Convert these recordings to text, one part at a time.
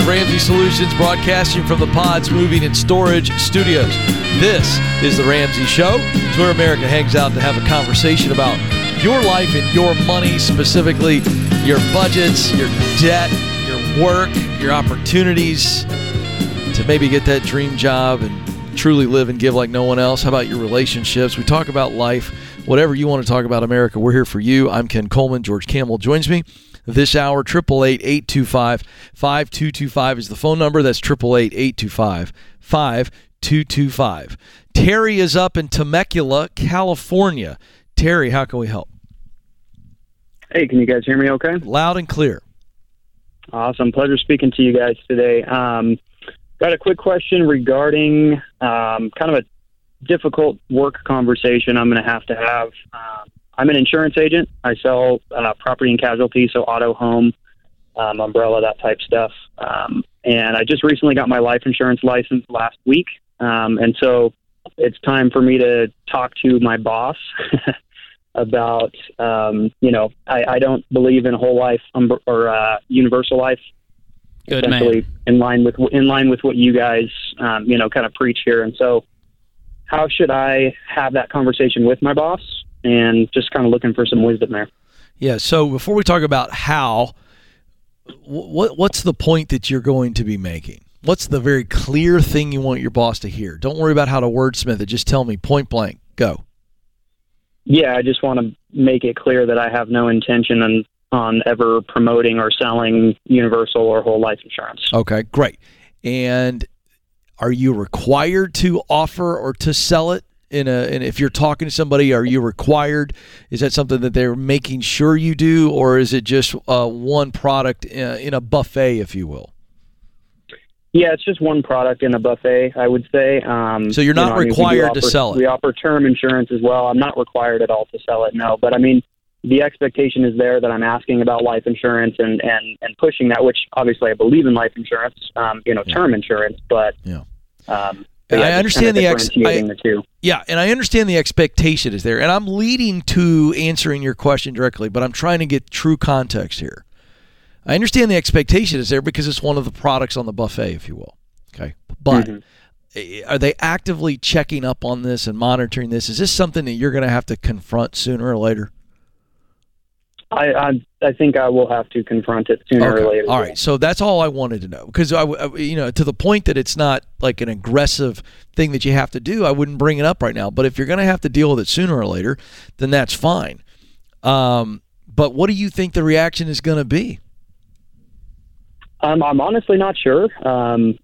of Ramsey Solutions, broadcasting from the Pods Moving and Storage Studios. This is The Ramsey Show. It's where America hangs out to have a conversation about your life and your money, specifically your budgets, your debt, your work, your opportunities to maybe get that dream job and truly live and give like no one else. How about your relationships? We talk about life, whatever you want to talk about America. We're here for you. I'm Ken Coleman. George Kamel joins me this hour. 888-825-5225 is the phone number. That's 888-825-5225. Terry is up in Temecula, California. Terry, how can we help? Hey, can you guys hear me okay? Loud and clear. Awesome. Pleasure speaking to you guys today. Um, got a quick question regarding um, kind of a difficult work conversation I'm going to have to have. Um, I'm an insurance agent. I sell uh, property and casualty, so auto, home, um, umbrella, that type stuff. Um, and I just recently got my life insurance license last week, um, and so it's time for me to talk to my boss about, um, you know, I, I don't believe in whole life um, or uh, universal life. Good essentially man. in line with in line with what you guys, um, you know, kind of preach here. And so, how should I have that conversation with my boss? And just kind of looking for some wisdom there. Yeah. So before we talk about how, what what's the point that you're going to be making? What's the very clear thing you want your boss to hear? Don't worry about how to wordsmith it. Just tell me point blank. Go. Yeah, I just want to make it clear that I have no intention on on ever promoting or selling universal or whole life insurance. Okay, great. And are you required to offer or to sell it? In a and if you're talking to somebody are you required is that something that they're making sure you do or is it just uh, one product in a, in a buffet if you will yeah, it's just one product in a buffet, I would say. Um, so you're not you know, required I mean, to sell it. We offer term insurance as well. I'm not required at all to sell it, no. But I mean, the expectation is there that I'm asking about life insurance and and and pushing that, which obviously I believe in life insurance, um, you know, yeah. term insurance, but yeah. Um, yeah, I understand the, ex- I, the. Yeah, and I understand the expectation is there, and I'm leading to answering your question directly, but I'm trying to get true context here. I understand the expectation is there because it's one of the products on the buffet, if you will. Okay, but mm-hmm. are they actively checking up on this and monitoring this? Is this something that you're going to have to confront sooner or later? I, I, I think I will have to confront it sooner okay. or later. All right, so that's all I wanted to know because I, you know, to the point that it's not like an aggressive thing that you have to do. I wouldn't bring it up right now. But if you're going to have to deal with it sooner or later, then that's fine. Um, but what do you think the reaction is going to be? Um, I'm honestly not sure. Um,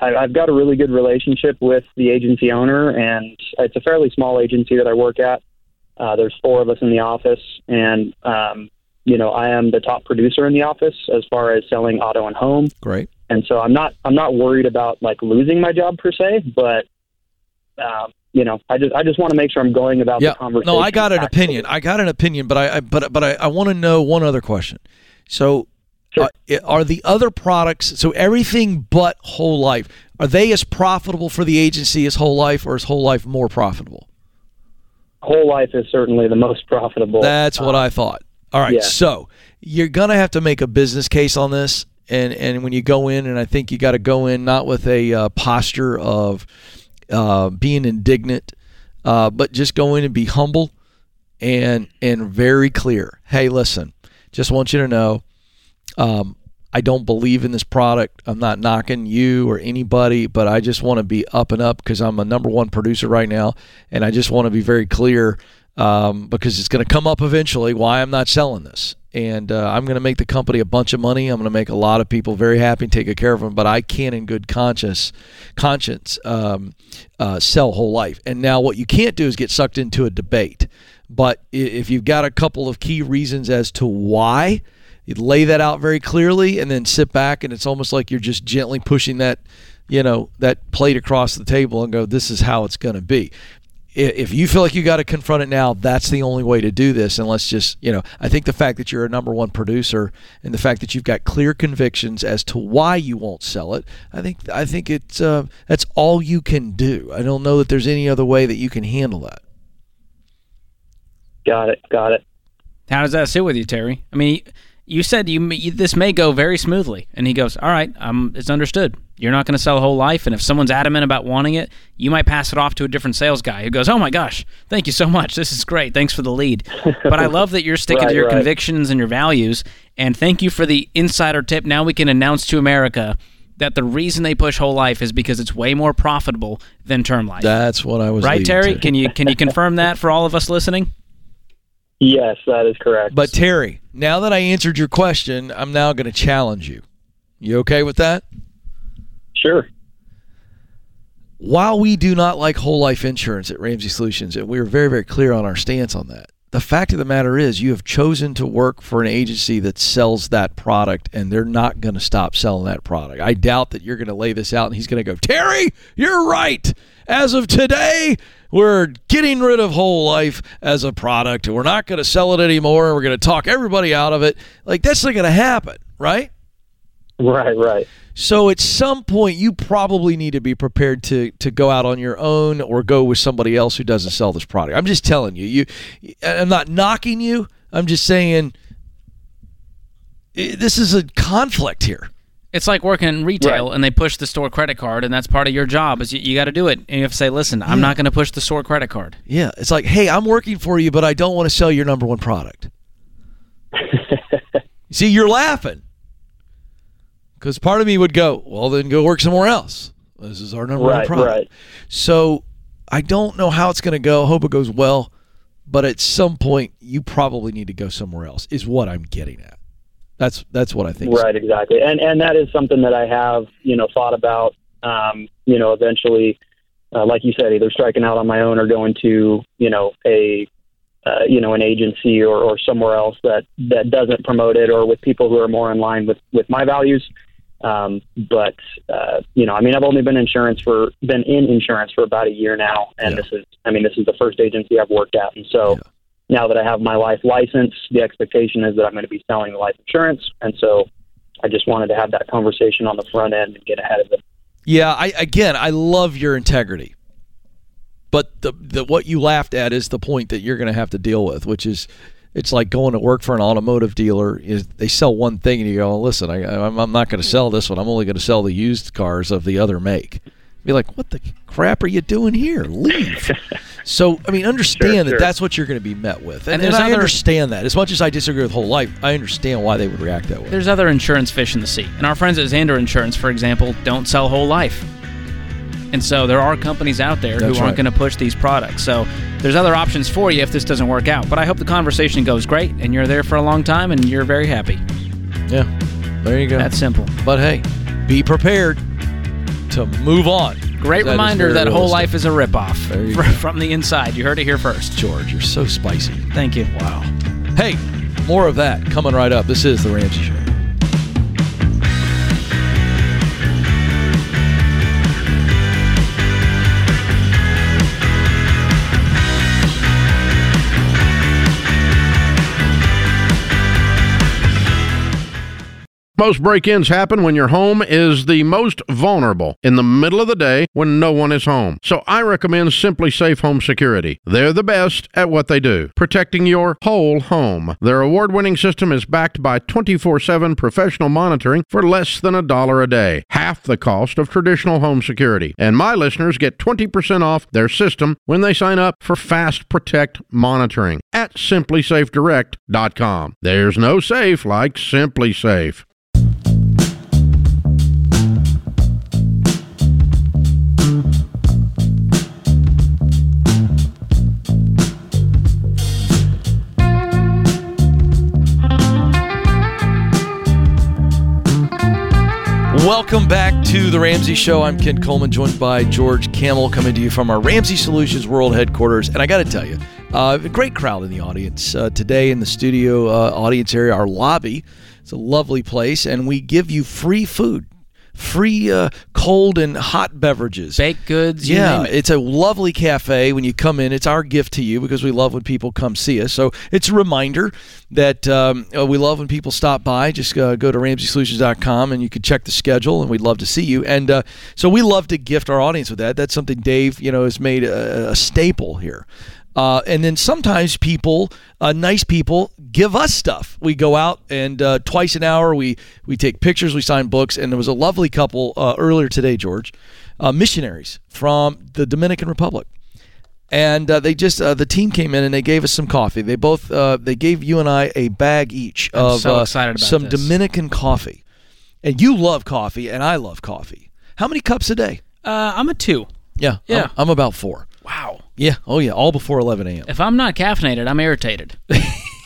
I, I've got a really good relationship with the agency owner, and it's a fairly small agency that I work at. Uh, there's four of us in the office, and um, you know I am the top producer in the office as far as selling auto and home. Great. And so I'm not I'm not worried about like losing my job per se, but um, you know I just I just want to make sure I'm going about yeah. the conversation. No, I got an opinion. I got an opinion, but I, I but but I, I want to know one other question. So. Sure. Uh, are the other products so everything but whole life are they as profitable for the agency as whole life or is whole life more profitable whole life is certainly the most profitable. That's what um, I thought. All right, yeah. so you're gonna have to make a business case on this, and and when you go in, and I think you got to go in not with a uh, posture of uh, being indignant, uh, but just go in and be humble and and very clear. Hey, listen, just want you to know. Um, I don't believe in this product. I'm not knocking you or anybody, but I just want to be up and up because I'm a number one producer right now, and I just want to be very clear um, because it's going to come up eventually why I'm not selling this. And uh, I'm going to make the company a bunch of money. I'm going to make a lot of people very happy and take care of them. But I can't, in good conscience, conscience, um, uh, sell whole life. And now, what you can't do is get sucked into a debate. But if you've got a couple of key reasons as to why, you lay that out very clearly and then sit back and it's almost like you're just gently pushing that you know that plate across the table and go this is how it's going to be if you feel like you got to confront it now that's the only way to do this and let's just you know i think the fact that you're a number one producer and the fact that you've got clear convictions as to why you won't sell it i think i think it's uh, that's all you can do. I don't know that there's any other way that you can handle that. Got it got it. How does that sit with you terry? I mean you said you, you this may go very smoothly, and he goes, "All right, um, it's understood. You're not going to sell a whole life, and if someone's adamant about wanting it, you might pass it off to a different sales guy who goes, "Oh my gosh, thank you so much. This is great. Thanks for the lead." but I love that you're sticking Right, to your right. convictions and your values, and thank you for the insider tip. Now we can announce to America that the reason they push whole life is because it's way more profitable than term life. That's what I was right, Terry? to. Can you can you confirm that for all of us listening? Yes, that is correct. But Terry, now that I answered your question, I'm now going to challenge you. You okay with that? sure. While we do not like whole life insurance at Ramsey Solutions, and we are very, very clear on our stance on that, the fact of the matter is you have chosen to work for an agency that sells that product, and they're not going to stop selling that product. I doubt that you're going to lay this out and he's going to go, Terry, you're right. As of today, we're getting rid of whole life as a product. We're not going to sell it anymore. We're going to talk everybody out of it. Like, that's not going to happen, right? Right, right. So at some point, you probably need to be prepared to to go out on your own or go with somebody else who doesn't sell this product. I'm just telling you. You, I'm not knocking you. I'm just saying this is a conflict here. It's like working in retail Right. and they push the store credit card, and that's part of your job. Is you, you got to do it, and you have to say, "Listen, I'm not going to push the store credit card." Yeah, it's like, hey, I'm working for you, but I don't want to sell your number one product. See, you're laughing because part of me would go, well, then go work somewhere else. This is our number one product. right. So I don't know how it's going to go. Hope it goes well, but at some point, you probably need to go somewhere else. Is what I'm getting at. That's that's what I think. Right, exactly. And and that is something that I have, you know, thought about. Um, you know, eventually, uh, like you said, either striking out on my own or going to, you know, a, uh, you know, an agency or, or somewhere else that that doesn't promote it, or with people who are more in line with with my values. Um, but uh, you know, I mean, I've only been insurance for been in insurance for about a year now, and Yeah. this is, I mean, this is the first agency I've worked at, and so. Now that I have my life license, the expectation is that I'm going to be selling life insurance, and so I just wanted to have that conversation on the front end and get ahead of it. Yeah, I again, I love your integrity, but the the what you laughed at is the point that you're going to have to deal with, which is. It's like going to work for an automotive dealer. Is they sell one thing and you go, listen, I, I'm, I'm not going to sell this one. I'm only going to sell the used cars of the other make. Be like, what the crap are you doing here? Leave. so, I mean, understand Sure, that sure. that's what you're going to be met with, and, And and I other- understand that. As much as I disagree with whole life, I understand why they would react that way. There's other insurance fish in the sea, and our friends at Zander Insurance, for example, don't sell whole life. And so there are companies out there That's who aren't right. going to push these products. So there's other options for you if this doesn't work out. But I hope the conversation goes great, and you're there for a long time, and you're very happy. yeah, there you go. That's simple. But hey, be prepared to move on. Great That reminder that whole life is a ripoff There you fr- go. from the inside. You heard it here first. George, you're so spicy. Thank you. Wow. Hey, more of that coming right up. This is the Ramsey Show. Most break ins happen when your home is the most vulnerable in the middle of the day when no one is home. So I recommend SimpliSafe Home Security. They're the best at what they do, protecting your whole home. Their award winning system is backed by 24 7 professional monitoring for less than a dollar a day, half the cost of traditional home security. And my listeners get 20% off their system when they sign up for Fast Protect monitoring at simplysafedirect.com. There's no safe like SimpliSafe. Welcome back to the Ramsey Show. I'm Ken Coleman, joined by George Kamel, coming to you from our Ramsey Solutions World headquarters. And I got to tell you, uh, a great crowd in the audience uh, today in the studio uh, audience area, our lobby. It's a lovely place, and we give you free food, free uh, cold and hot beverages. Baked goods, yeah, it. it's a lovely cafe when you come in. It's our gift to you because we love when people come see us. So it's a reminder that um, uh, we love when people stop by. Just uh, go to RamseySolutions.com and you can check the schedule, and we'd love to see you. And uh, so we love to gift our audience with that. That's something Dave, you know, has made a, a staple here. Uh, and then sometimes people, uh, nice people, give us stuff. We go out and uh, twice an hour we we take pictures, we sign books, and there was a lovely couple uh, earlier today, George, uh, missionaries from the Dominican Republic, and uh, they just the team came in and they gave us some coffee. They both they gave you and I a bag each I'm of so some this. Dominican coffee, and you love coffee and I love coffee. How many cups a day? Uh, I'm a two. Yeah, Yeah. I'm, I'm about four. Wow. Yeah, oh yeah, all before 11 a.m. If I'm not caffeinated, I'm irritated.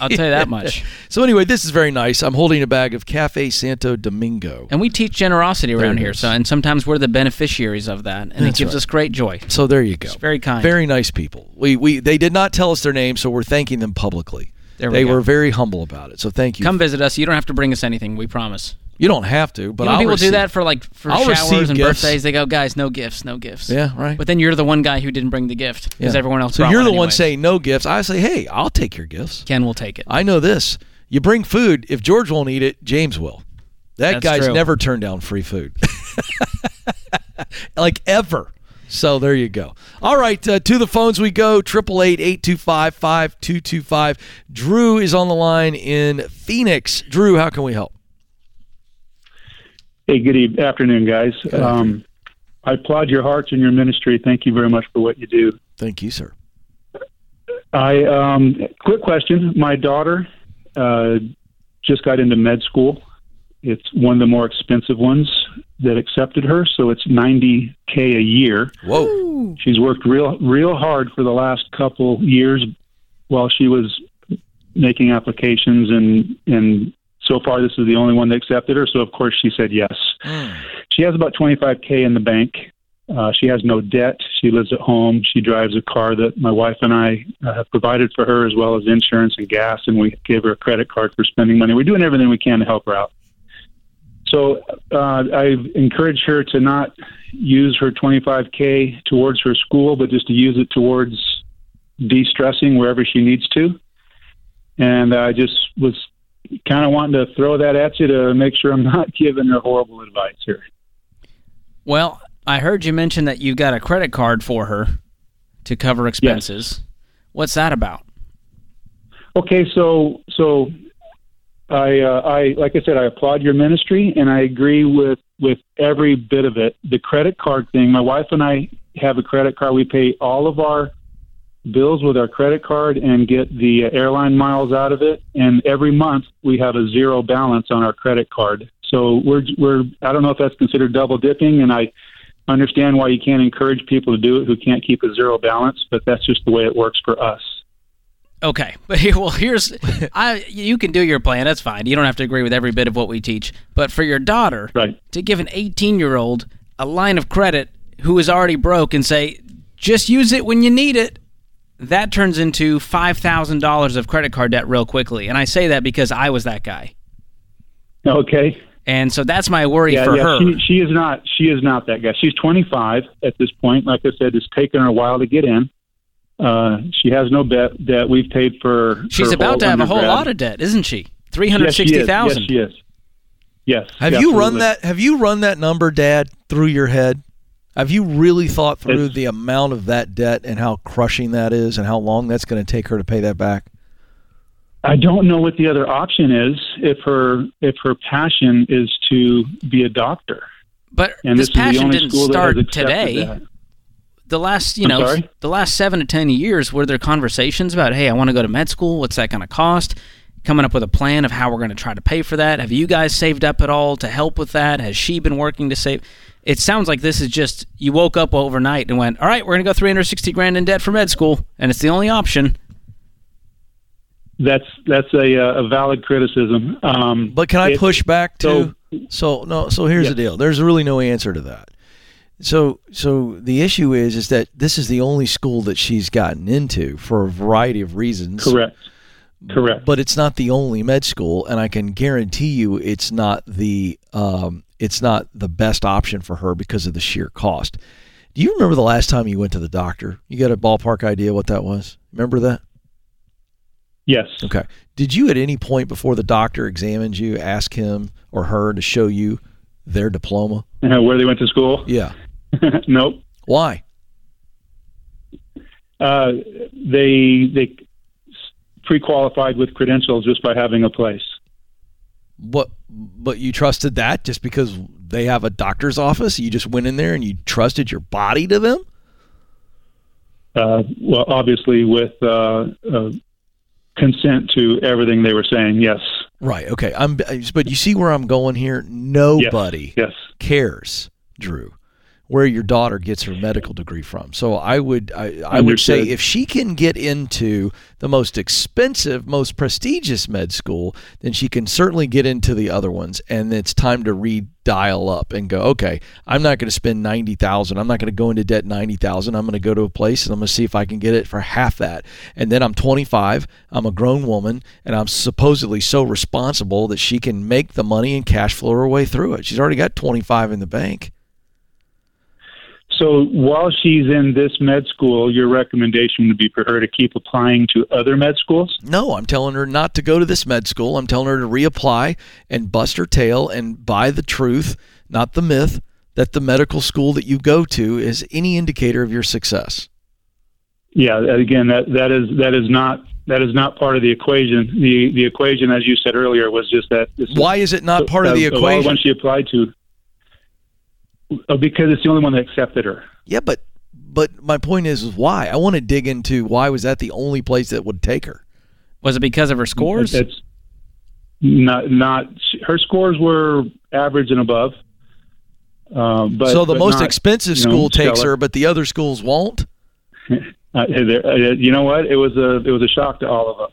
I'll tell you that much. So anyway, this is very nice. I'm holding a bag of Cafe Santo Domingo. And we teach generosity around here, nice. so and sometimes we're the beneficiaries of that, and it gives right. us great joy. So there you go. very kind. Very nice people. We we they did not tell us their name, so we're thanking them publicly. There we they go. were very humble about it. So thank you. Come visit us. You don't have to bring us anything. We promise. You don't have to, but You know, I'll people receive- do that for like for I'll showers and gifts. birthdays. They go, guys, no gifts, no gifts. Yeah, right. But then you're the one guy who didn't bring the gift because Yeah. everyone else. So you're the one one saying no gifts. I say, hey, I'll take your gifts. Ken will take it. I know this. You bring food. If George won't eat it, James will. That That's guy's true. never turned down free food, like ever. So there you go. All right, uh, to the phones we go. Triple eight eight two five five two two five. Drew is on the line in Phoenix. Drew, how can we help? Hey, good afternoon, guys. Um, I applaud your hearts and your ministry. Thank you very much for what you do. Thank you, sir. I um, quick question. My daughter uh, just got into med school. It's one of the more expensive ones that accepted her, so it's ninety k a year. Whoa. She's worked real real hard for the last couple years while she was making applications and and so far this is the only one that accepted her. So of course she said yes. She has about 25k in the bank. Uh, she has no debt. She lives at home. She drives a car that my wife and i uh, have provided for her as well as insurance and gas and we gave her a credit card for spending money. We're doing everything we can to help her out. So uh, I've encouraged her to not use her 25k towards her school, but just to use it towards de-stressing wherever she needs to. And I just was kind of wanting to throw that at you to make sure I'm not giving her horrible advice here. Well, I heard you mention that you've got a credit card for her to cover expenses. What's that about? Okay, so so I uh, I like I said I applaud your ministry and I agree with with every bit of it. The credit card thing. My wife and I have a credit card. We pay all of our bills with our credit card and get the uh, airline miles out of it. And every month we have a zero balance on our credit card. So we're we're I don't know if that's considered double dipping, and I understand why you can't encourage people to do it who can't keep a zero balance, but that's just the way it works for us. Okay, but here, well, here's I. You can do your plan. That's fine. You don't have to agree with every bit of what we teach. But for your daughter, Right. to give an 18 year old a line of credit who is already broke and say, just use it when you need it, that turns into five thousand dollars of credit card debt real quickly. And I say that because I was that guy, Okay. and so that's my worry yeah, for yeah. her. She, she is not. She is not that guy. She's 25 at this point. Like I said, it's taken her a while to get in. Uh, she has no debt that we've paid for. She's her about to have a whole lot of debt, isn't she? Three hundred Yes, she is. sixty thousand. Yes, she is. Yes. Have you run that? Have you run that number, Dad, through your head? Have you really thought through It's- the amount of that debt and how crushing that is, and how long that's going to take her to pay that back? I don't know what the other option is if her if her passion is to be a doctor. But And this this, passion didn't start that has accepted today. that. the last you I'm know sorry? the last seven to ten years were there conversations about hey i want to go to med school what's that going to cost coming up with a plan of how we're going to try to pay for that have you guys saved up at all to help with that has she been working to save it sounds like this is just you woke up overnight and went all right we're going to go 360 grand in debt for med school and it's the only option That's that's a uh, a valid criticism. Um, But can I it- push back to? So no. So here's Yes. the deal. There's really no answer to that. So so the issue is is that this is the only school that she's gotten into for a variety of reasons. Correct. Correct. But it's not the only med school, and I can guarantee you it's not the um, it's not the best option for her because of the sheer cost. Do you remember the last time you went to the doctor? You got a ballpark idea what that was? Remember that? yes. Okay. Did you at any point before the doctor examined you ask him or her to show you their diploma? Uh, where they went to school? Yeah. nope. Why? Uh, they they pre-qualified with credentials just by having a place. What? But you trusted that just because they have a doctor's office? You just went in there and you trusted your body to them? Uh, well, obviously with uh, uh, consent to everything they were saying. Yes. Right. Okay. I'm. But you see where I'm going here. Nobody Yes. cares, Drew, where your daughter gets her medical degree from. So I would. I, I would say if she can get into the most expensive, most prestigious med school, then she can certainly get into the other ones. And it's time to redial up and go. Okay, I'm not going to spend ninety thousand. I'm not going to go into debt ninety thousand. I'm going to go to a place and I'm going to see if I can get it for half that. And then I'm 25. I'm a grown woman, and I'm supposedly so responsible that she can make the money and cash flow her way through it. She's already got 25 in the bank. So while she's in this med school, your recommendation would be for her to keep applying to other med schools. No, I'm telling her not to go to this med school. I'm telling her to reapply and bust her tail and buy the truth, not the myth, that the medical school that you go to is any indicator of your success. Yeah, again, that that is that is not that is not part of the equation. The the equation, as you said earlier, was just that. Why is it not part of the equation? When she applied to, because it's the only one that accepted her. Yeah, but but my point is, is why? I want to dig into why was that the only place that would take her? Was it because of her scores? It's not not her scores were average and above. Uh, but so the but most not, expensive you know, school takes her, but the other schools won't. Uh, there- uh, you know what? It was a it was a shock to all of us.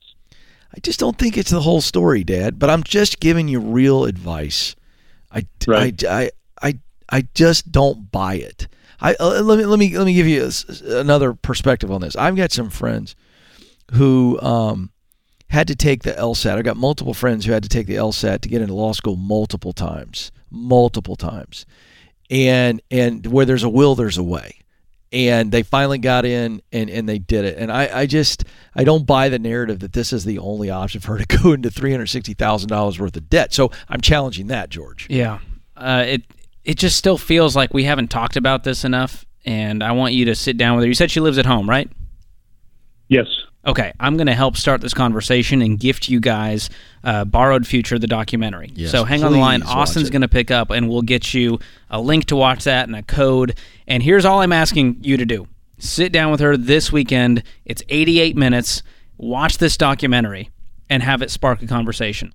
I just don't think it's the whole story, Dad. But I'm just giving you real advice. I, Right. I, I, I, just don't buy it. I uh, let me let me let me give you a another perspective on this. I've got some friends who um, had to take the LSAT. I've got multiple friends who had to take the LSAT to get into law school multiple times, multiple times, and and where there's a will, there's a way and they finally got in and, and they did it. And I, I just I don't buy the narrative that this is the only option for her to go into three hundred sixty thousand dollars worth of debt. So I'm challenging that, George. Yeah. Uh, it it just still feels like we haven't talked about this enough, and I want you to sit down with her. You said she lives at home, right? Yes. Okay, I'm going to help start this conversation and gift you guys uh, Borrowed Future, the documentary. Yes, so hang on the line. Austin's going to pick up, and we'll get you a link to watch that and a code. And here's all I'm asking you to do sit down with her this weekend. It's 88 minutes. Watch this documentary and have it spark a conversation.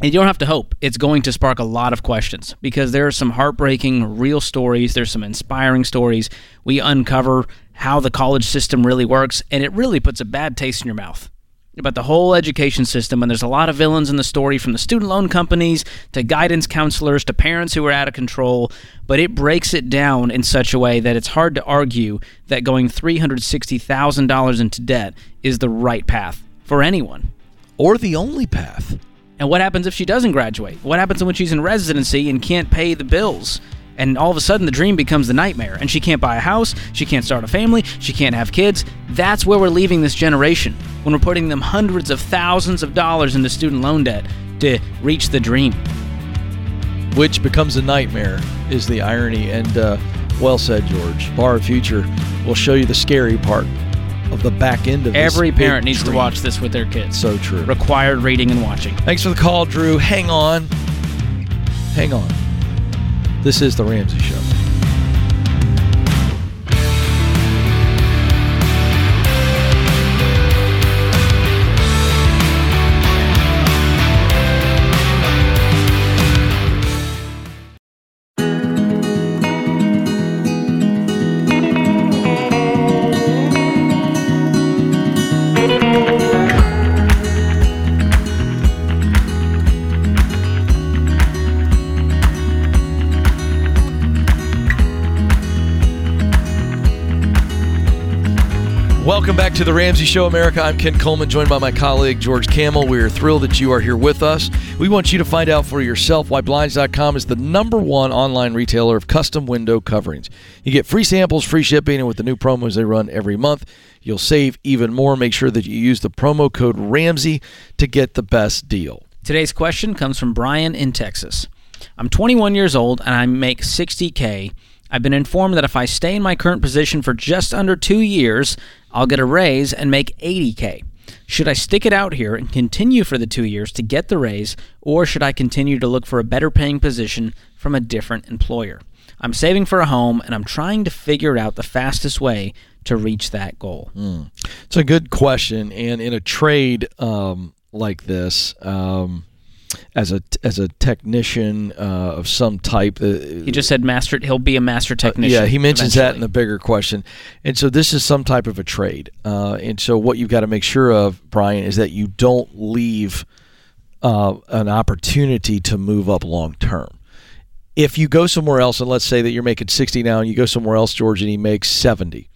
And you don't have to hope. It's going to spark a lot of questions because there are some heartbreaking, real stories. There's some inspiring stories. We uncover how the college system really works, and it really puts a bad taste in your mouth about the whole education system. And there's a lot of villains in the story from the student loan companies to guidance counselors to parents who are out of control. But it breaks it down in such a way that it's hard to argue that going $360,000 into debt is the right path for anyone. Or the only path. And what happens if she doesn't graduate? What happens when she's in residency and can't pay the bills? And all of a sudden, the dream becomes the nightmare, and she can't buy a house, she can't start a family, she can't have kids. That's where we're leaving this generation when we're putting them hundreds of thousands of dollars into student loan debt to reach the dream. which becomes a nightmare is the irony and uh, well said george borrowed future will show you the scary part of the back end of this Every parent needs to watch this with their kids. so true. Required reading and watching. thanks for the call drew. Hang on. Hang on. This is the ramsey show Welcome back to the Ramsey Show, America. I'm Ken Coleman, joined by my colleague George Kamel. We are thrilled that you are here with us. We want you to find out for yourself why Blinds.com is the number one online retailer of custom window coverings. You get free samples, free shipping, and with the new promos they run every month, you'll save even more. Make sure that you use the promo code Ramsey to get the best deal. Today's question comes from Brian in Texas. I'm 21 years old and I make 60K I've been informed that if I stay in my current position for just under two years, I'll get a raise and make 80K. Should I stick it out here and continue for the two years to get the raise, or should I continue to look for a better paying position from a different employer? I'm saving for a home and I'm trying to figure out the fastest way to reach that goal. It's a good question, and in a trade um, like this, um, as a as a technician uh, of some type, uh, He just said master. He'll be a master technician. yeah, he mentions that in the bigger question, and so this is some type of a trade, uh, and so what you've got to make sure of, Brian, is that you don't leave uh, an opportunity to move up long term. If you go somewhere else, and let's say that you're making sixty now, and you go somewhere else, George, and he makes seventy,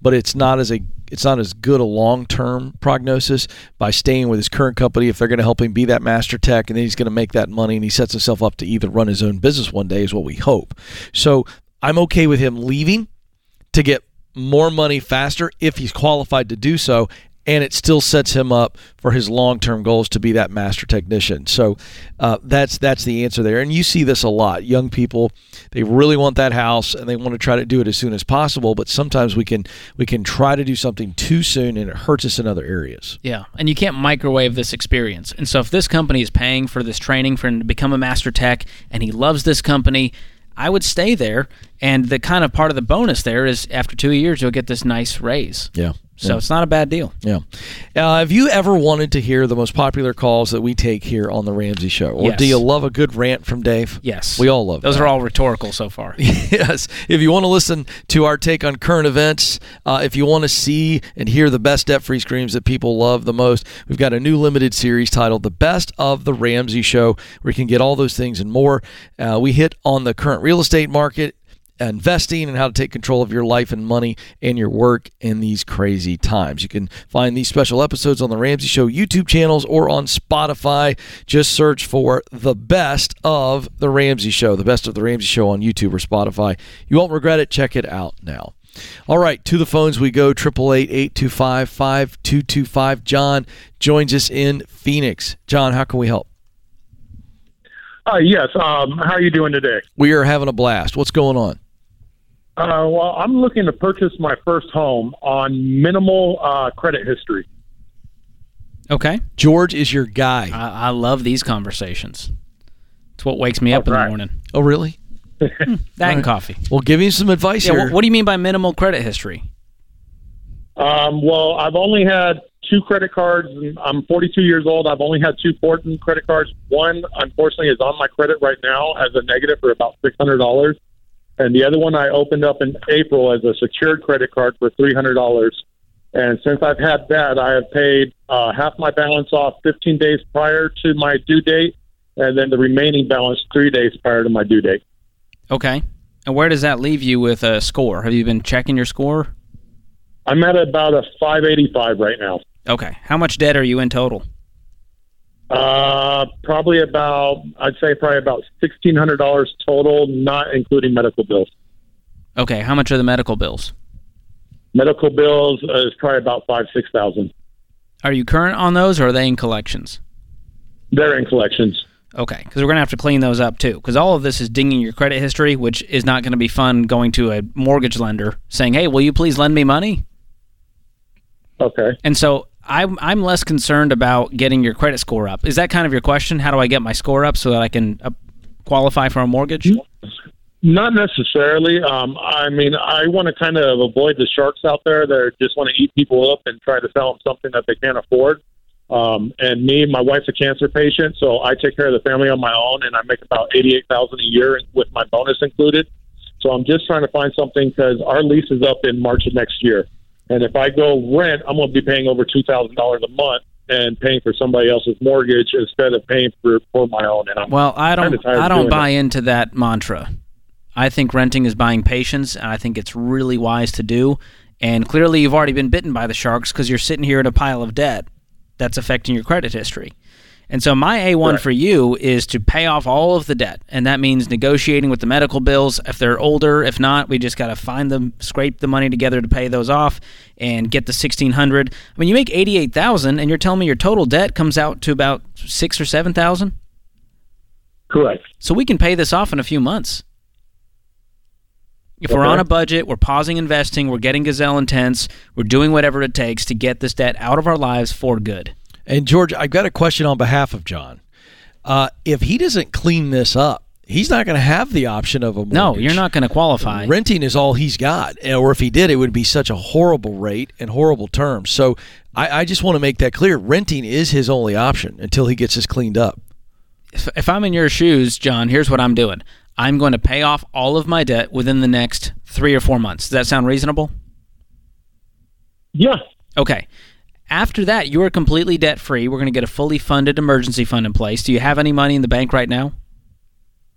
but it's not as a it's not as good a long term prognosis by staying with his current company if they're going to help him be that master tech and then he's going to make that money and he sets himself up to either run his own business one day is what we hope. So I'm okay with him leaving to get more money faster if he's qualified to do so and it still sets him up for his long-term goals to be that master technician. So uh, that's that's the answer there. And you see this a lot. Young people, they really want that house and they want to try to do it as soon as possible. But sometimes we can we can try to do something too soon and it hurts us in other areas. Yeah, and you can't microwave this experience. And so, if this company is paying for this training for him to become a master tech, and he loves this company, I would stay there. And the kind of part of the bonus there is after two years, you'll get this nice raise. Yeah. So it's not a bad deal. Yeah. Uh, have you ever wanted to hear the most popular calls that we take here on the Ramsey Show, or Yes. do you love a good rant from Dave? Yes, we all love those that. are all rhetorical so far. yes. If you want to listen to our take on current events, uh, if you want to see and hear the best debt free screams that people love the most, we've got a new limited series titled The Best of the Ramsey Show, where you can get all those things and more. Uh, we hit on the current real estate market. Investing and how to take control of your life and money and your work in these crazy times. You can find these special episodes on the Ramsey Show YouTube channels or on Spotify. Just search for the best of the Ramsey Show, the best of the Ramsey Show on YouTube or Spotify. You won't regret it. Check it out now. All right, to the phones we go. Triple eight eight two five five two two five. John joins us in Phoenix. John, how can we help? Uh, yes. Um, how are you doing today? We are having a blast. What's going on? Uh, well, I'm looking to purchase my first home on minimal uh, credit history. Okay, George is your guy. I, I love these conversations. It's what wakes me up in the morning. oh, really? That and coffee. Well, give him some advice Yeah. here. What, what do you mean by minimal credit history? Um, well, I've only had two credit cards. I'm 42 years old. I've only had two Fortin credit cards. One, unfortunately, is on my credit right now as a negative for about $600. And the other one I opened up in April as a secured credit card for $300. And since I've had that, I have paid uh, half my balance off 15 days prior to my due date, and then the remaining balance three days prior to my due date. Okay, and where does that leave you with a score? Have you been checking your score? I'm at about a 585 right now. Okay, how much debt are you in total? Uh, probably about, I'd say probably about $1,600 total, not including medical bills. Okay, how much are the medical bills? Medical bills is probably about five, 6000 Are you current on those, or are they in collections? They're in collections. Okay, because we're gonna have to clean those up too. Because all of this is dinging your credit history, which is not going to be fun. Going to a mortgage lender saying, "Hey, will you please lend me money?" Okay. And so I'm I'm less concerned about getting your credit score up. Is that kind of your question? How do I get my score up so that I can uh, qualify for a mortgage? Not necessarily. Um, I mean, I want to kind of avoid the sharks out there that just want to eat people up and try to sell them something that they can't afford. Um, and me, my wife's a cancer patient, so I take care of the family on my own, and I make about eighty-eight thousand a year with my bonus included. So I'm just trying to find something because our lease is up in March of next year, and if I go rent, I'm going to be paying over two thousand dollars a month and paying for somebody else's mortgage instead of paying for for my own. And I'm Well, I don't I don't buy into that mantra. I think renting is buying patience, and I think it's really wise to do. And clearly, you've already been bitten by the sharks because you're sitting here in a pile of debt that's affecting your credit history. And so, my A1 Correct. for you is to pay off all of the debt, and that means negotiating with the medical bills if they're older. If not, we just got to find them, scrape the money together to pay those off, and get the sixteen hundred. I mean, you make eighty eight thousand, and you're telling me your total debt comes out to about six or seven thousand. correct. So we can pay this off in a few months. If we're on a budget, we're pausing investing, we're getting gazelle intense, we're doing whatever it takes to get this debt out of our lives for good. And George, I've got a question on behalf of John. Uh, if he doesn't clean this up, he's not going to have the option of a mortgage. No, you're not going to qualify. Renting is all he's got, or if he did, it would be such a horrible rate and horrible terms. So I, I just want to make that clear. Renting is his only option until he gets this cleaned up. If, if I'm in your shoes, John, here's what I'm doing. I'm going to pay off all of my debt within the next three or four months. Does that sound reasonable? Yeah. Okay. After that, you are completely debt free. We're going to get a fully funded emergency fund in place. Do you have any money in the bank right now?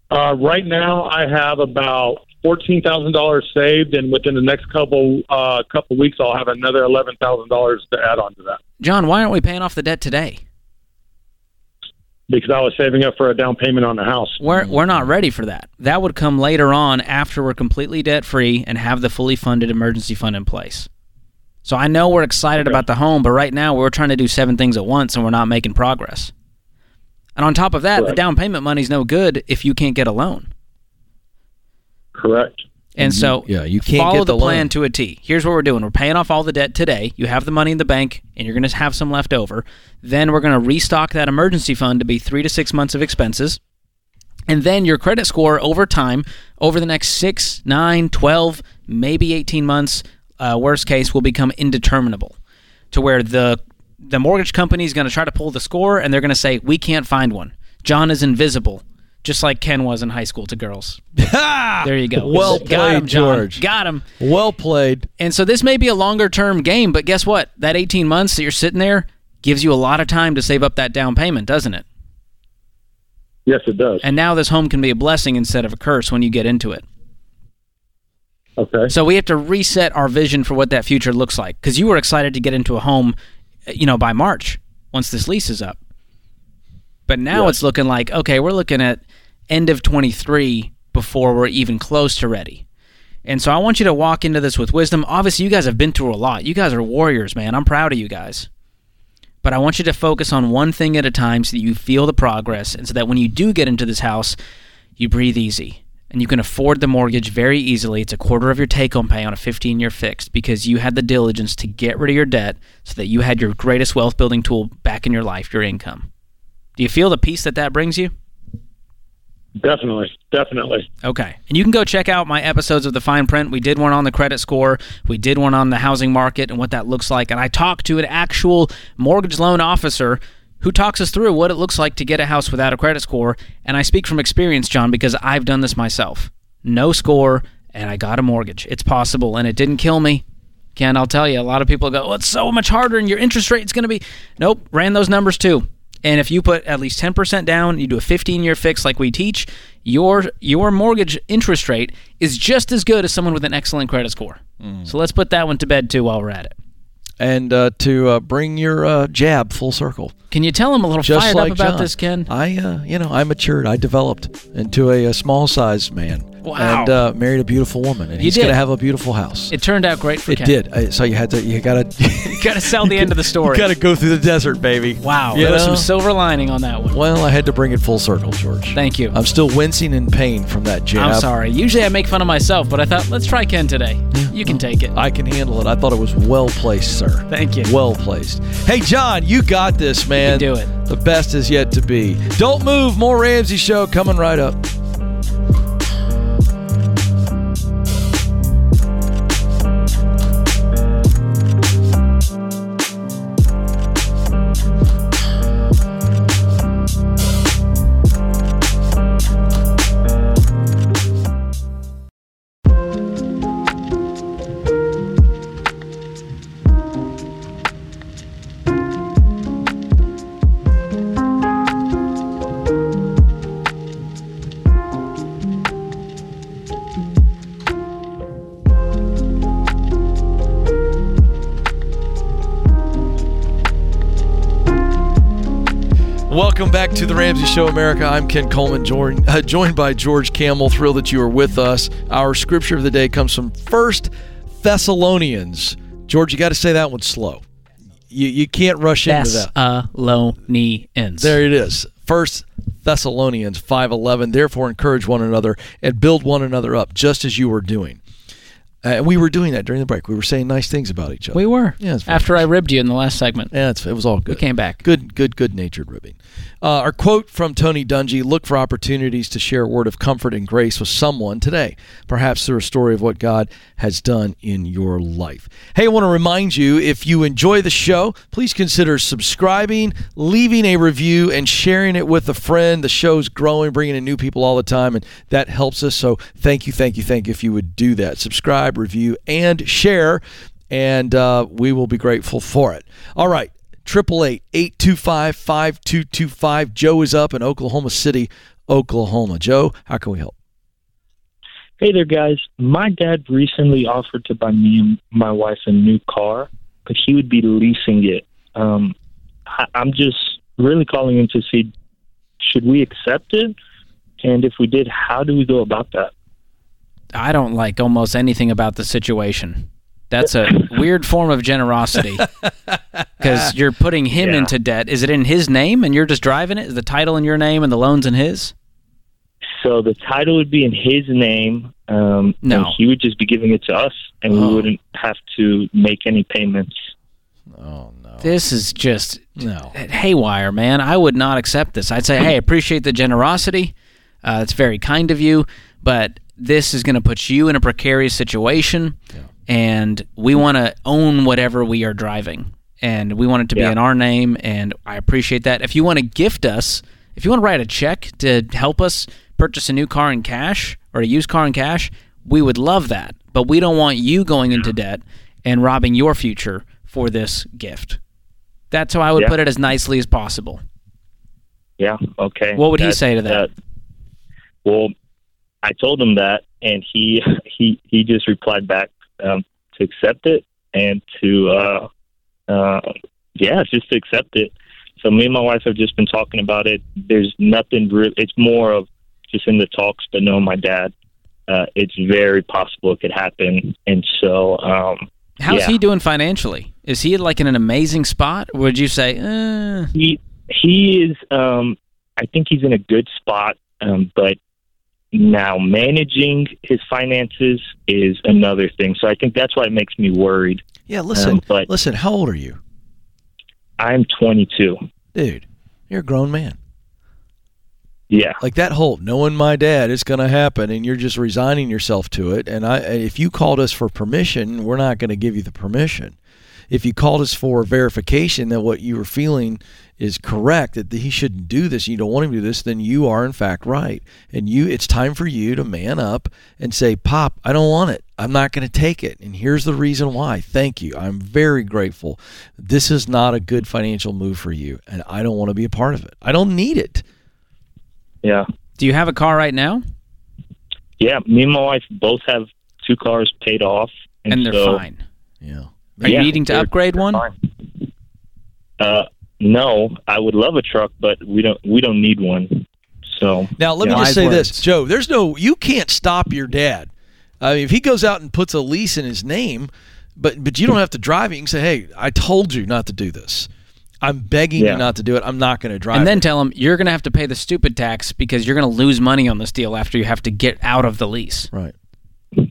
Uh, right now, I have about fourteen thousand dollars saved, and within the next couple uh, couple weeks, I'll have another eleven thousand dollars to add on to that John, why aren't we paying off the debt today? because I was saving up for a down payment on the house. We're, we're not ready for that. That would come later on after we're completely debt free and have the fully funded emergency fund in place. So I know we're excited about the home, but right now we're trying to do seven things at once and we're not making progress. And on top of that, the down payment money's no good if you can't get a loan. Correct. And so yeah, you can't follow get the, the plan to a T. Here's what we're doing. We're paying off all the debt today. You have the money in the bank and you're going to have some left over. Then we're going to restock that emergency fund to be 3 to 6 months of expenses. And then your credit score over time, over the next 6, nine, twelve, maybe 18 months, uh, worst case will become indeterminable to where the the mortgage company is going to try to pull the score and they're going to say we can't find one. John is invisible, just like Ken was in high school to girls. There you go. Well Got played, him, John. George. Got him. Well played. And so this may be a longer term game, but guess what? That 18 months that you're sitting there gives you a lot of time to save up that down payment, doesn't it? Yes, it does. And now this home can be a blessing instead of a curse when you get into it. Okay. So we have to reset our vision for what that future looks like because you were excited to get into a home, you know, by March once this lease is up. But now it's looking like okay, we're looking at end of 23 before we're even close to ready. And so I want you to walk into this with wisdom. Obviously, you guys have been through a lot. You guys are warriors, man. I'm proud of you guys. But I want you to focus on one thing at a time so that you feel the progress and so that when you do get into this house, you breathe easy and you can afford the mortgage very easily. It's a quarter of your take home pay on a 15 year fixed because you had the diligence to get rid of your debt so that you had your greatest wealth building tool back in your life, your income. Do you feel the peace that that brings you? Definitely. Definitely. Okay. And you can go check out my episodes of The Fine Print. We did one on the credit score, we did one on the housing market and what that looks like. And I talked to an actual mortgage loan officer who talks us through what it looks like to get a house without a credit score. And I speak from experience, John, because I've done this myself. No score, and I got a mortgage. It's possible, and it didn't kill me. Ken, I'll tell you, a lot of people go, well, it's so much harder, and your interest rate's going to be. Nope, ran those numbers too. And if you put at least 10% down, you do a 15 year fix like we teach, your your mortgage interest rate is just as good as someone with an excellent credit score. Mm. So let's put that one to bed too while we're at it. And uh, to uh, bring your uh, jab full circle. Can you tell them a little Just fired like up about John. this, Ken? I, uh, you know, I matured. I developed into a, a small sized man. Wow. And uh, married a beautiful woman. And You he's did. to have a beautiful house. It turned out great for It Ken. did. I, so you had to. You gotta. You got to sell the end of the story. You gotta go through the desert, baby. wow, You there was know? some silver lining on that one. Well, I had to bring it full circle, George. Thank you. I'm still wincing in pain from that jab. I'm sorry. Usually I make fun of myself, but I thought let's try Ken today. You can take it. I can handle it. I thought it was well placed, sir. Thank you. Well placed. Hey, John, you got this, man. do it. The best is yet to be. Don't move. More Ramsey Show coming right up. Welcome back to the Ramsey Show, America. I'm Ken Coleman, joined, uh, joined by George Kamel. Thrilled that you are with us. Our scripture of the day comes from First Thessalonians. George, you got to say that one slow. You you can't rush into that. Thessalonians. There it is. First Thessalonians 5:11. Therefore encourage one another and build one another up just as you are doing. Uh, and we were doing that during the break. We were saying nice things about each other. We were. Yeah, After I ribbed you in the last segment, Yeah, it's, it was all good. we came back. Good, good, good natured ribbing. Uh, our quote from Tony Dungy look for opportunities to share a word of comfort and grace with someone today, perhaps through a story of what God has done in your life. Hey, I want to remind you if you enjoy the show, please consider subscribing, leaving a review, and sharing it with a friend. The show's growing, bringing in new people all the time, and that helps us. So thank you, thank you, thank you if you would do that. Subscribe, review, and share and uh, we will be grateful for it. All right. 888-825-5225. Joe is up in Oklahoma City, Oklahoma. Joe, how can we help? Hey there, guys. My dad recently offered to buy me and my wife a new car, but he would be leasing it. Um, I, I'm just really calling in to see should we accept it? And if we did, how do we go about that? I don't like almost anything about the situation. That's a weird form of generosity because you're putting him Yeah. into debt. Is it in his name and you're just driving it? Is the title in your name and the loans in his? So the title would be in his name, um, No. and he would just be giving it to us, and Oh. we wouldn't have to make any payments. Oh, no. This is just No. haywire, man. I would not accept this. I'd say, hey, appreciate the generosity. Uh, it's very kind of you, but this is going to put you in a precarious situation, and we want to own whatever we are driving, and we want it to be in our name. And I appreciate that. If you want to gift us, if you want to write a check to help us purchase a new car in cash or a used car in cash, we would love that. But we don't want you going into debt and robbing your future for this gift. That's how I would Yeah. put it as nicely as possible. Yeah. Okay. What would he say to that? Well, I told him that, and he he he just replied back um, to accept it and to uh, uh, yeah, just to accept it. So me and my wife have just been talking about it. There's nothing real. It's more of just in the talks, but no, my dad. Uh, it's very possible it could happen, and so um, How's Yeah. he doing financially? Is he like in an amazing spot? Or would you say, eh, he he is um I think he's in a good spot um but now managing his finances is another thing so I think that's why it makes me worried Yeah, listen. Um, but- listen, how old are you? I'm 22 Dude, you're a grown man. yeah Like that whole knowing my dad it's going to happen and you're just resigning yourself to it and I if you called us for permission, we're not going to give you the permission. If you called us for verification that what you were feeling is correct that he shouldn't do this, you don't want him to do this, then you are in fact right. And you it's time for you to man up and say, "Pop, I don't want it. I'm not going to take it." And here's the reason why. Thank you. I'm very grateful. This is not a good financial move for you and I don't want to be a part of it. I don't need it. yeah do you have a car right now? yeah me and my wife both have two cars paid off and, And they're so, fine. Yeah. Are you needing to upgrade one? uh no I would love a truck but we don't we don't need one so Now, let me Yeah. just say words. this, Joe. There's no, you can't stop your dad. I mean, if he goes out and puts a lease in his name, but but you don't have to drive it. You can say, "Hey, I told you not to do this. I'm begging Yeah. you not to do it. I'm not going to drive." And then it." tell him you're going to have to pay the stupid tax because you're going to lose money on this deal after you have to get out of the lease. right.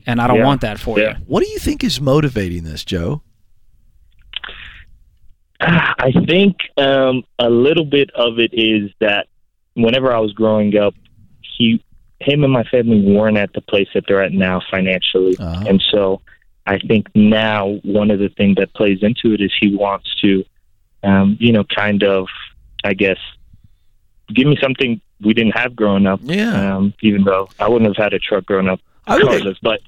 And I don't Yeah. want that for Yeah. you. What do you think is motivating this, Joe? I think um, a little bit of it is that whenever I was growing up, he, him, and my family weren't at the place that they're at now financially, Uh-huh. and so I think now one of the things that plays into it is he wants to, um, you know, kind of, I guess, give me something we didn't have growing up. Yeah. Um, even though I wouldn't have had a truck growing up, I would- But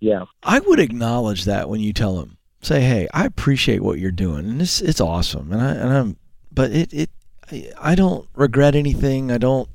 yeah, I would acknowledge that when you tell him, say, "Hey, I appreciate what you're doing, and it's it's awesome, and I and I'm, but it it I- I don't regret anything. I don't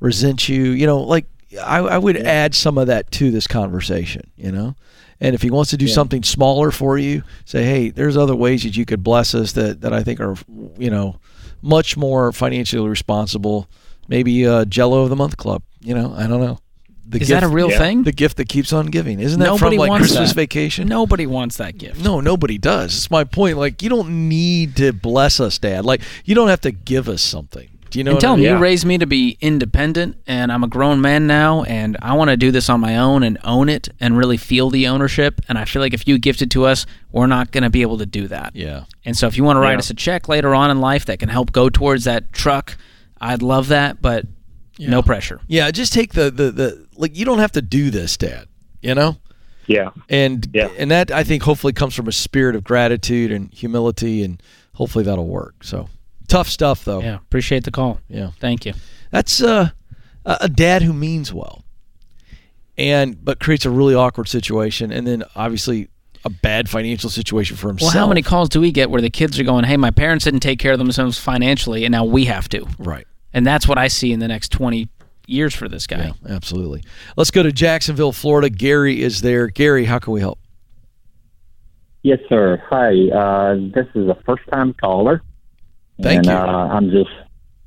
resent you. You know, like I I would add some of that to this conversation. You know, and if he wants to do something smaller for you, say, "Hey, there's other ways that you could bless us that that I think are you know much more financially responsible. Maybe a Jello of the Month Club. You know, I don't know." The Is that a real yeah. thing? the gift that keeps on giving? Isn't that Nobody from like wants Christmas that. Vacation? Nobody wants that gift. No, nobody does. It's my point. Like, you don't need to bless us, Dad. Like, you don't have to give us something Do you know? and what tell I him mean? you raised me to be independent, and I'm a grown man now, and I want to do this on my own and own it and really feel the ownership. And I feel like if you gift it to us, we're not going to be able to do that. Yeah. And so if you want to write Yeah. us a check later on in life that can help go towards that truck, I'd love that, but no pressure. Yeah, just take the, the the like you don't have to do this, Dad. You know? Yeah. And Yeah. and that I think hopefully comes from a spirit of gratitude and humility and hopefully that'll work. So tough stuff though. Yeah, appreciate the call. Yeah. Thank you. That's uh, a a dad who means well. And but creates a really awkward situation and then obviously a bad financial situation for himself. Well, how many calls do we get where the kids are going, "Hey, my parents didn't take care of themselves financially, and now we have to." Right. And that's what I see in the next 20 years for this guy. Yeah, absolutely. Let's go to Jacksonville, Florida. Gary is there. Gary, how can we help? Yes, sir. Hi. Uh, this is a first time caller. Thank and, you. Uh, I'm just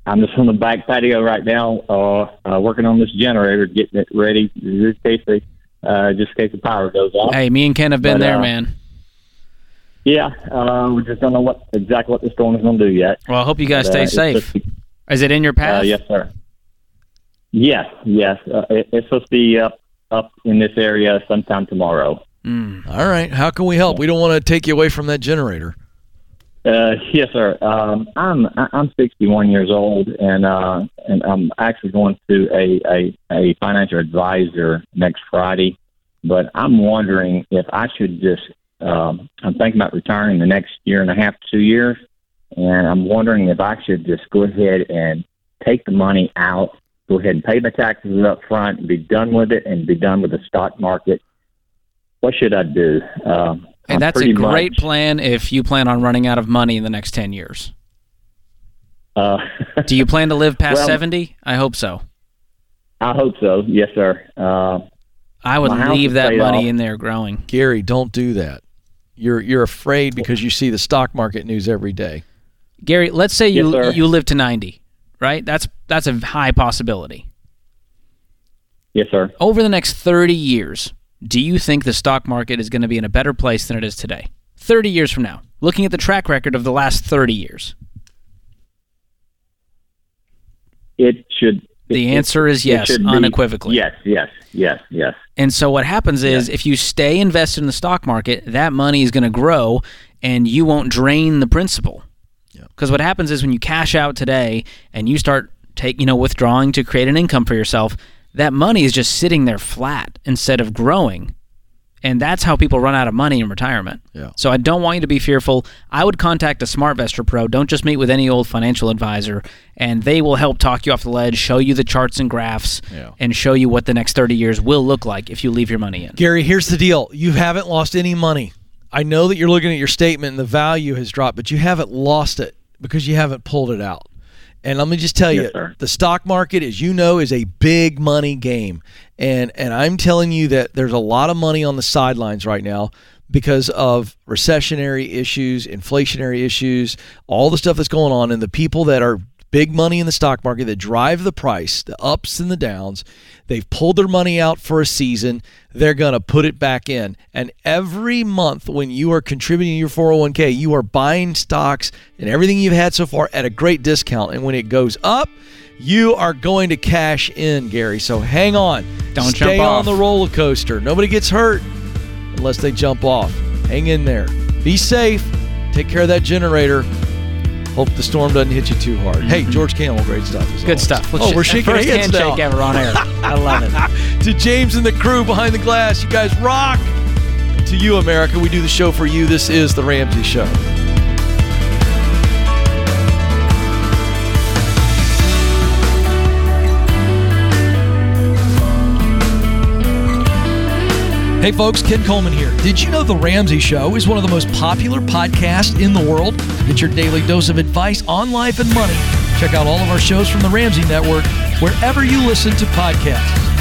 I'm just on the back patio right now, uh, uh, working on this generator, getting it ready just in case they, uh, just in case the power goes off. Hey, me and Ken have been But, there, uh, man. Yeah, uh, we just don't know what exactly what the storm is going to do yet. Well, I hope you guys But, stay uh, safe. just- Is it in your path? Uh, yes, sir. Yes, yes. Uh, it, it's supposed to be up up in this area sometime tomorrow. Mm. All right. How can we help? We don't want to take you away from that generator. Uh, yes, sir. Um, I'm I- I'm 61 years old, and uh, and I'm actually going to a, a a financial advisor next Friday. But I'm wondering if I should just. Um, I'm thinking about retiring the next year and a half, two years, and I'm wondering if I should just go ahead and take the money out, go ahead and pay my taxes up front, and be done with it, and be done with the stock market. What should I do? Um, Hey, I'm that's a great much- plan if you plan on running out of money in the next 10 years. Uh, Do you plan to live past Well- 70? I hope so. I hope so. Yes, sir. Uh, I would leave that money off. in there growing. Gary, don't do that. You're you're afraid because you see the stock market news every day. Gary, let's say you Yes, you live to 90, right? That's that's a high possibility. yes, sir. Over the next 30 years, do you think the stock market is going to be in a better place than it is today? 30 years from now, looking at the track record of the last 30 years. It should. The answer is yes, should be- unequivocally. Yes, yes, yes, yes. And so what happens is if you stay invested in the stock market, that money is going to grow and you won't drain the principal. Because what happens is when you cash out today and you start take, you know, withdrawing to create an income for yourself, that money is just sitting there flat instead of growing. And that's how people run out of money in retirement. Yeah. So I don't want you to be fearful. I would contact a SmartVestor Pro. Don't just meet with any old financial advisor, and they will help talk you off the ledge, show you the charts and graphs, Yeah. and show you what the next 30 years will look like if you leave your money in. Gary, here's the deal. You haven't lost any money. I know that you're looking at your statement and the value has dropped, but you haven't lost it because you haven't pulled it out. And let me just tell you, the stock market, as you know, is a big money game. And and I'm telling you that there's a lot of money on the sidelines right now because of recessionary issues, inflationary issues, all the stuff that's going on, and the people that are big money in the stock market that drive the price, the ups and the downs. They've pulled their money out for a season. They're going to put it back in. And every month when you are contributing to your 401k, you are buying stocks and everything you've had so far at a great discount. And when it goes up, you are going to cash in, Gary. So hang on. Don't Stay on the roller coaster. Nobody gets hurt unless they jump off. Hang in there. Be safe. Take care of that generator. Hope the storm doesn't hit you too hard. Hey, George Kamel, great stuff. Mm-hmm. Good always. stuff. Let's oh, sh- we're shaking first hands now. handshake ever on air. I love it. to James and the crew behind the glass, you guys rock. To you, America, we do the show for you. This is the Ramsey Show. Hey folks, Ken Coleman here. Did you know The Ramsey Show is one of the most popular podcasts in the world? Get your daily dose of advice on life and money. Check out all of our shows from The Ramsey Network wherever you listen to podcasts.